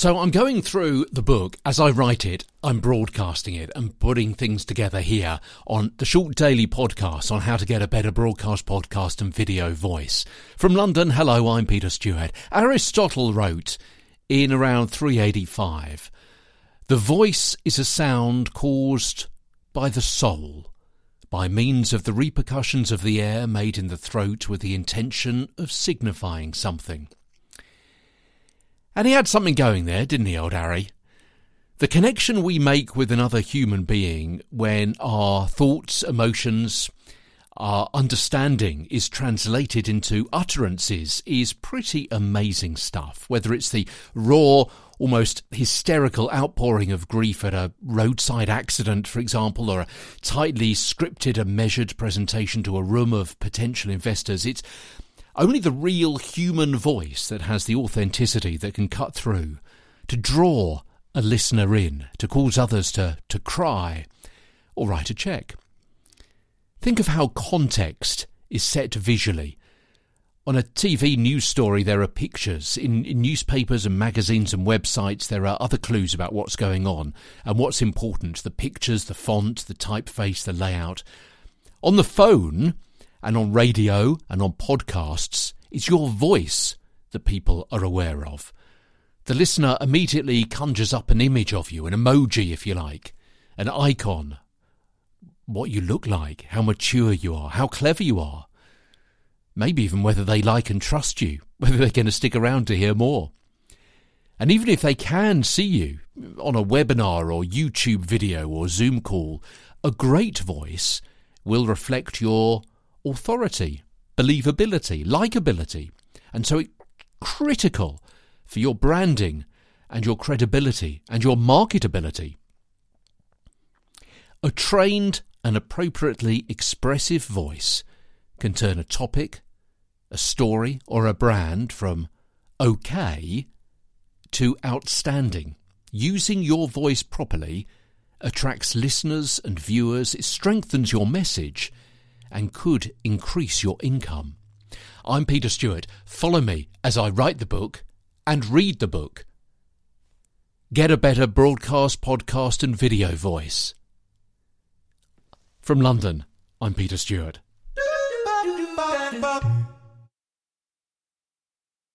So I'm going through the book as I write it. I'm broadcasting it and putting things together here on the short daily podcast on how to get a better broadcast podcast and video voice. From London, hello, I'm Peter Stewart. Aristotle wrote in around 385 The voice is a sound caused by the soul by means of the repercussions of the air made in the throat with the intention of signifying something. And he had something going there, didn't he, old Harry? The connection we make with another human being when our thoughts, emotions, our understanding is translated into utterances is pretty amazing stuff. Whether it's the raw, almost hysterical outpouring of grief at a roadside accident, for example, or a tightly scripted and measured presentation to a room of potential investors, it's only the real human voice that has the authenticity that can cut through, to draw a listener in, to cause others to, to cry or write a check. Think of how context is set visually. On a TV news story, there are pictures. In, in, newspapers and magazines and websites, there are other clues about what's going on and what's important the pictures, the font, the typeface, the layout. On the phone, and on radio and on podcasts, it's your voice that people are aware of. The listener immediately conjures up an image of you, an emoji if you like, an icon, what you look like, how mature you are, how clever you are. Maybe even whether they like and trust you, whether they're going to stick around to hear more. And even if they can see you on a webinar or YouTube video or Zoom call, a great voice will reflect your authority, believability, likability. And so it's critical for your branding and your credibility and your marketability. A trained and appropriately expressive voice can turn a topic, a story, or a brand from okay to outstanding. Using your voice properly attracts listeners and viewers, it strengthens your message, and could increase your income. I'm Peter Stewart. Follow me as I write the book and read the book. Get a better broadcast, podcast, and video voice. From London, I'm Peter Stewart bop, bop.